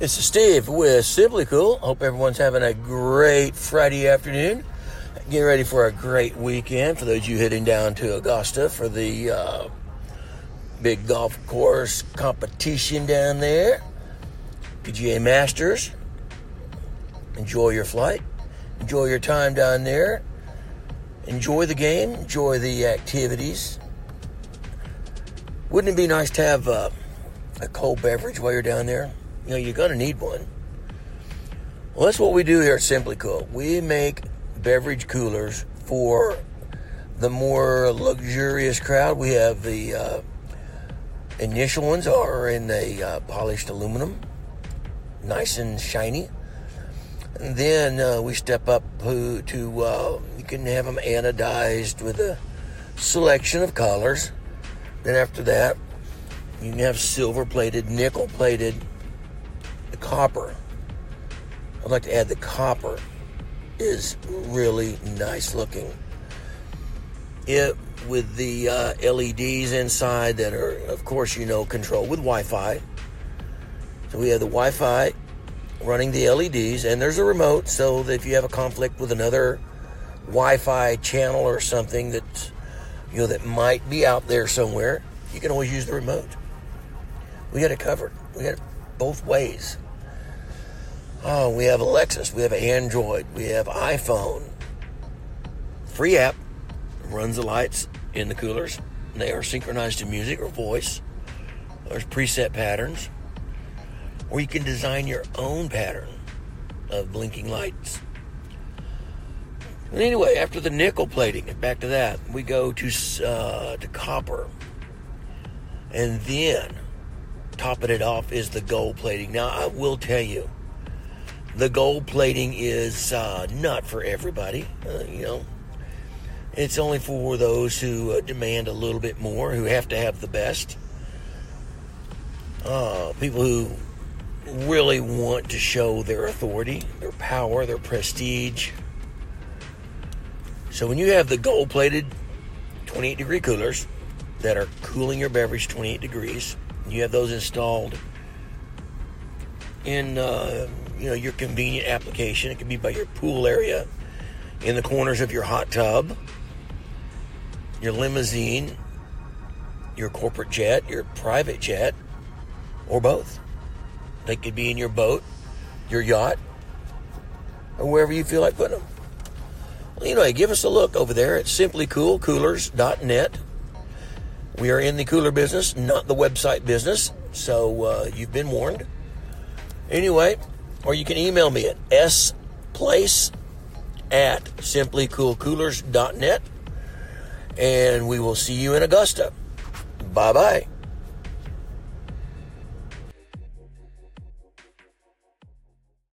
This is Steve with Simply Cool. Hope everyone's having a great Friday afternoon. Getting ready for a great weekend for those of you heading down to Augusta for the uh, big golf course competition down there. PGA Masters. Enjoy your flight. Enjoy your time down there. Enjoy the game. Enjoy the activities. Wouldn't it be nice to have uh, a cold beverage while you're down there? You know, you're going to need one. Well, that's what we do here at Simply Cool. We make beverage coolers for the more luxurious crowd. We have the uh, initial ones are in a uh, polished aluminum, nice and shiny. And then uh, we step up to, to uh, you can have them anodized with a selection of colors. Then after that, you can have silver plated, nickel plated, copper. I'd like to add the copper is really nice looking. It with the uh, LEDs inside that are, of course, you know, controlled with Wi-Fi. So we have the Wi-Fi running the LEDs, and there's a remote. So if you have a conflict with another Wi-Fi channel or something that you know that might be out there somewhere, you can always use the remote. We got it covered. We got it both ways. Oh, we have Alexis, we have Android, we have iPhone. Free app runs the lights in the coolers. They are synchronized to music or voice. There's preset patterns. Or you can design your own pattern of blinking lights. anyway, after the nickel plating, back to that, we go to uh, to copper, and then topping it off is the gold plating. Now, I will tell you, the gold plating is uh, not for everybody. Uh, you know, it's only for those who uh, demand a little bit more, who have to have the best. Uh, people who really want to show their authority, their power, their prestige. So when you have the gold plated 28 degree coolers that are cooling your beverage 28 degrees, you have those installed in uh, you know your convenient application. It can be by your pool area, in the corners of your hot tub, your limousine, your corporate jet, your private jet, or both. They could be in your boat, your yacht, or wherever you feel like putting them. Well, anyway, give us a look over there at simplycoolcoolers.net. We are in the cooler business, not the website business, so uh, you've been warned. Anyway, or you can email me at splace at simplycoolcoolers.net, and we will see you in Augusta. Bye bye.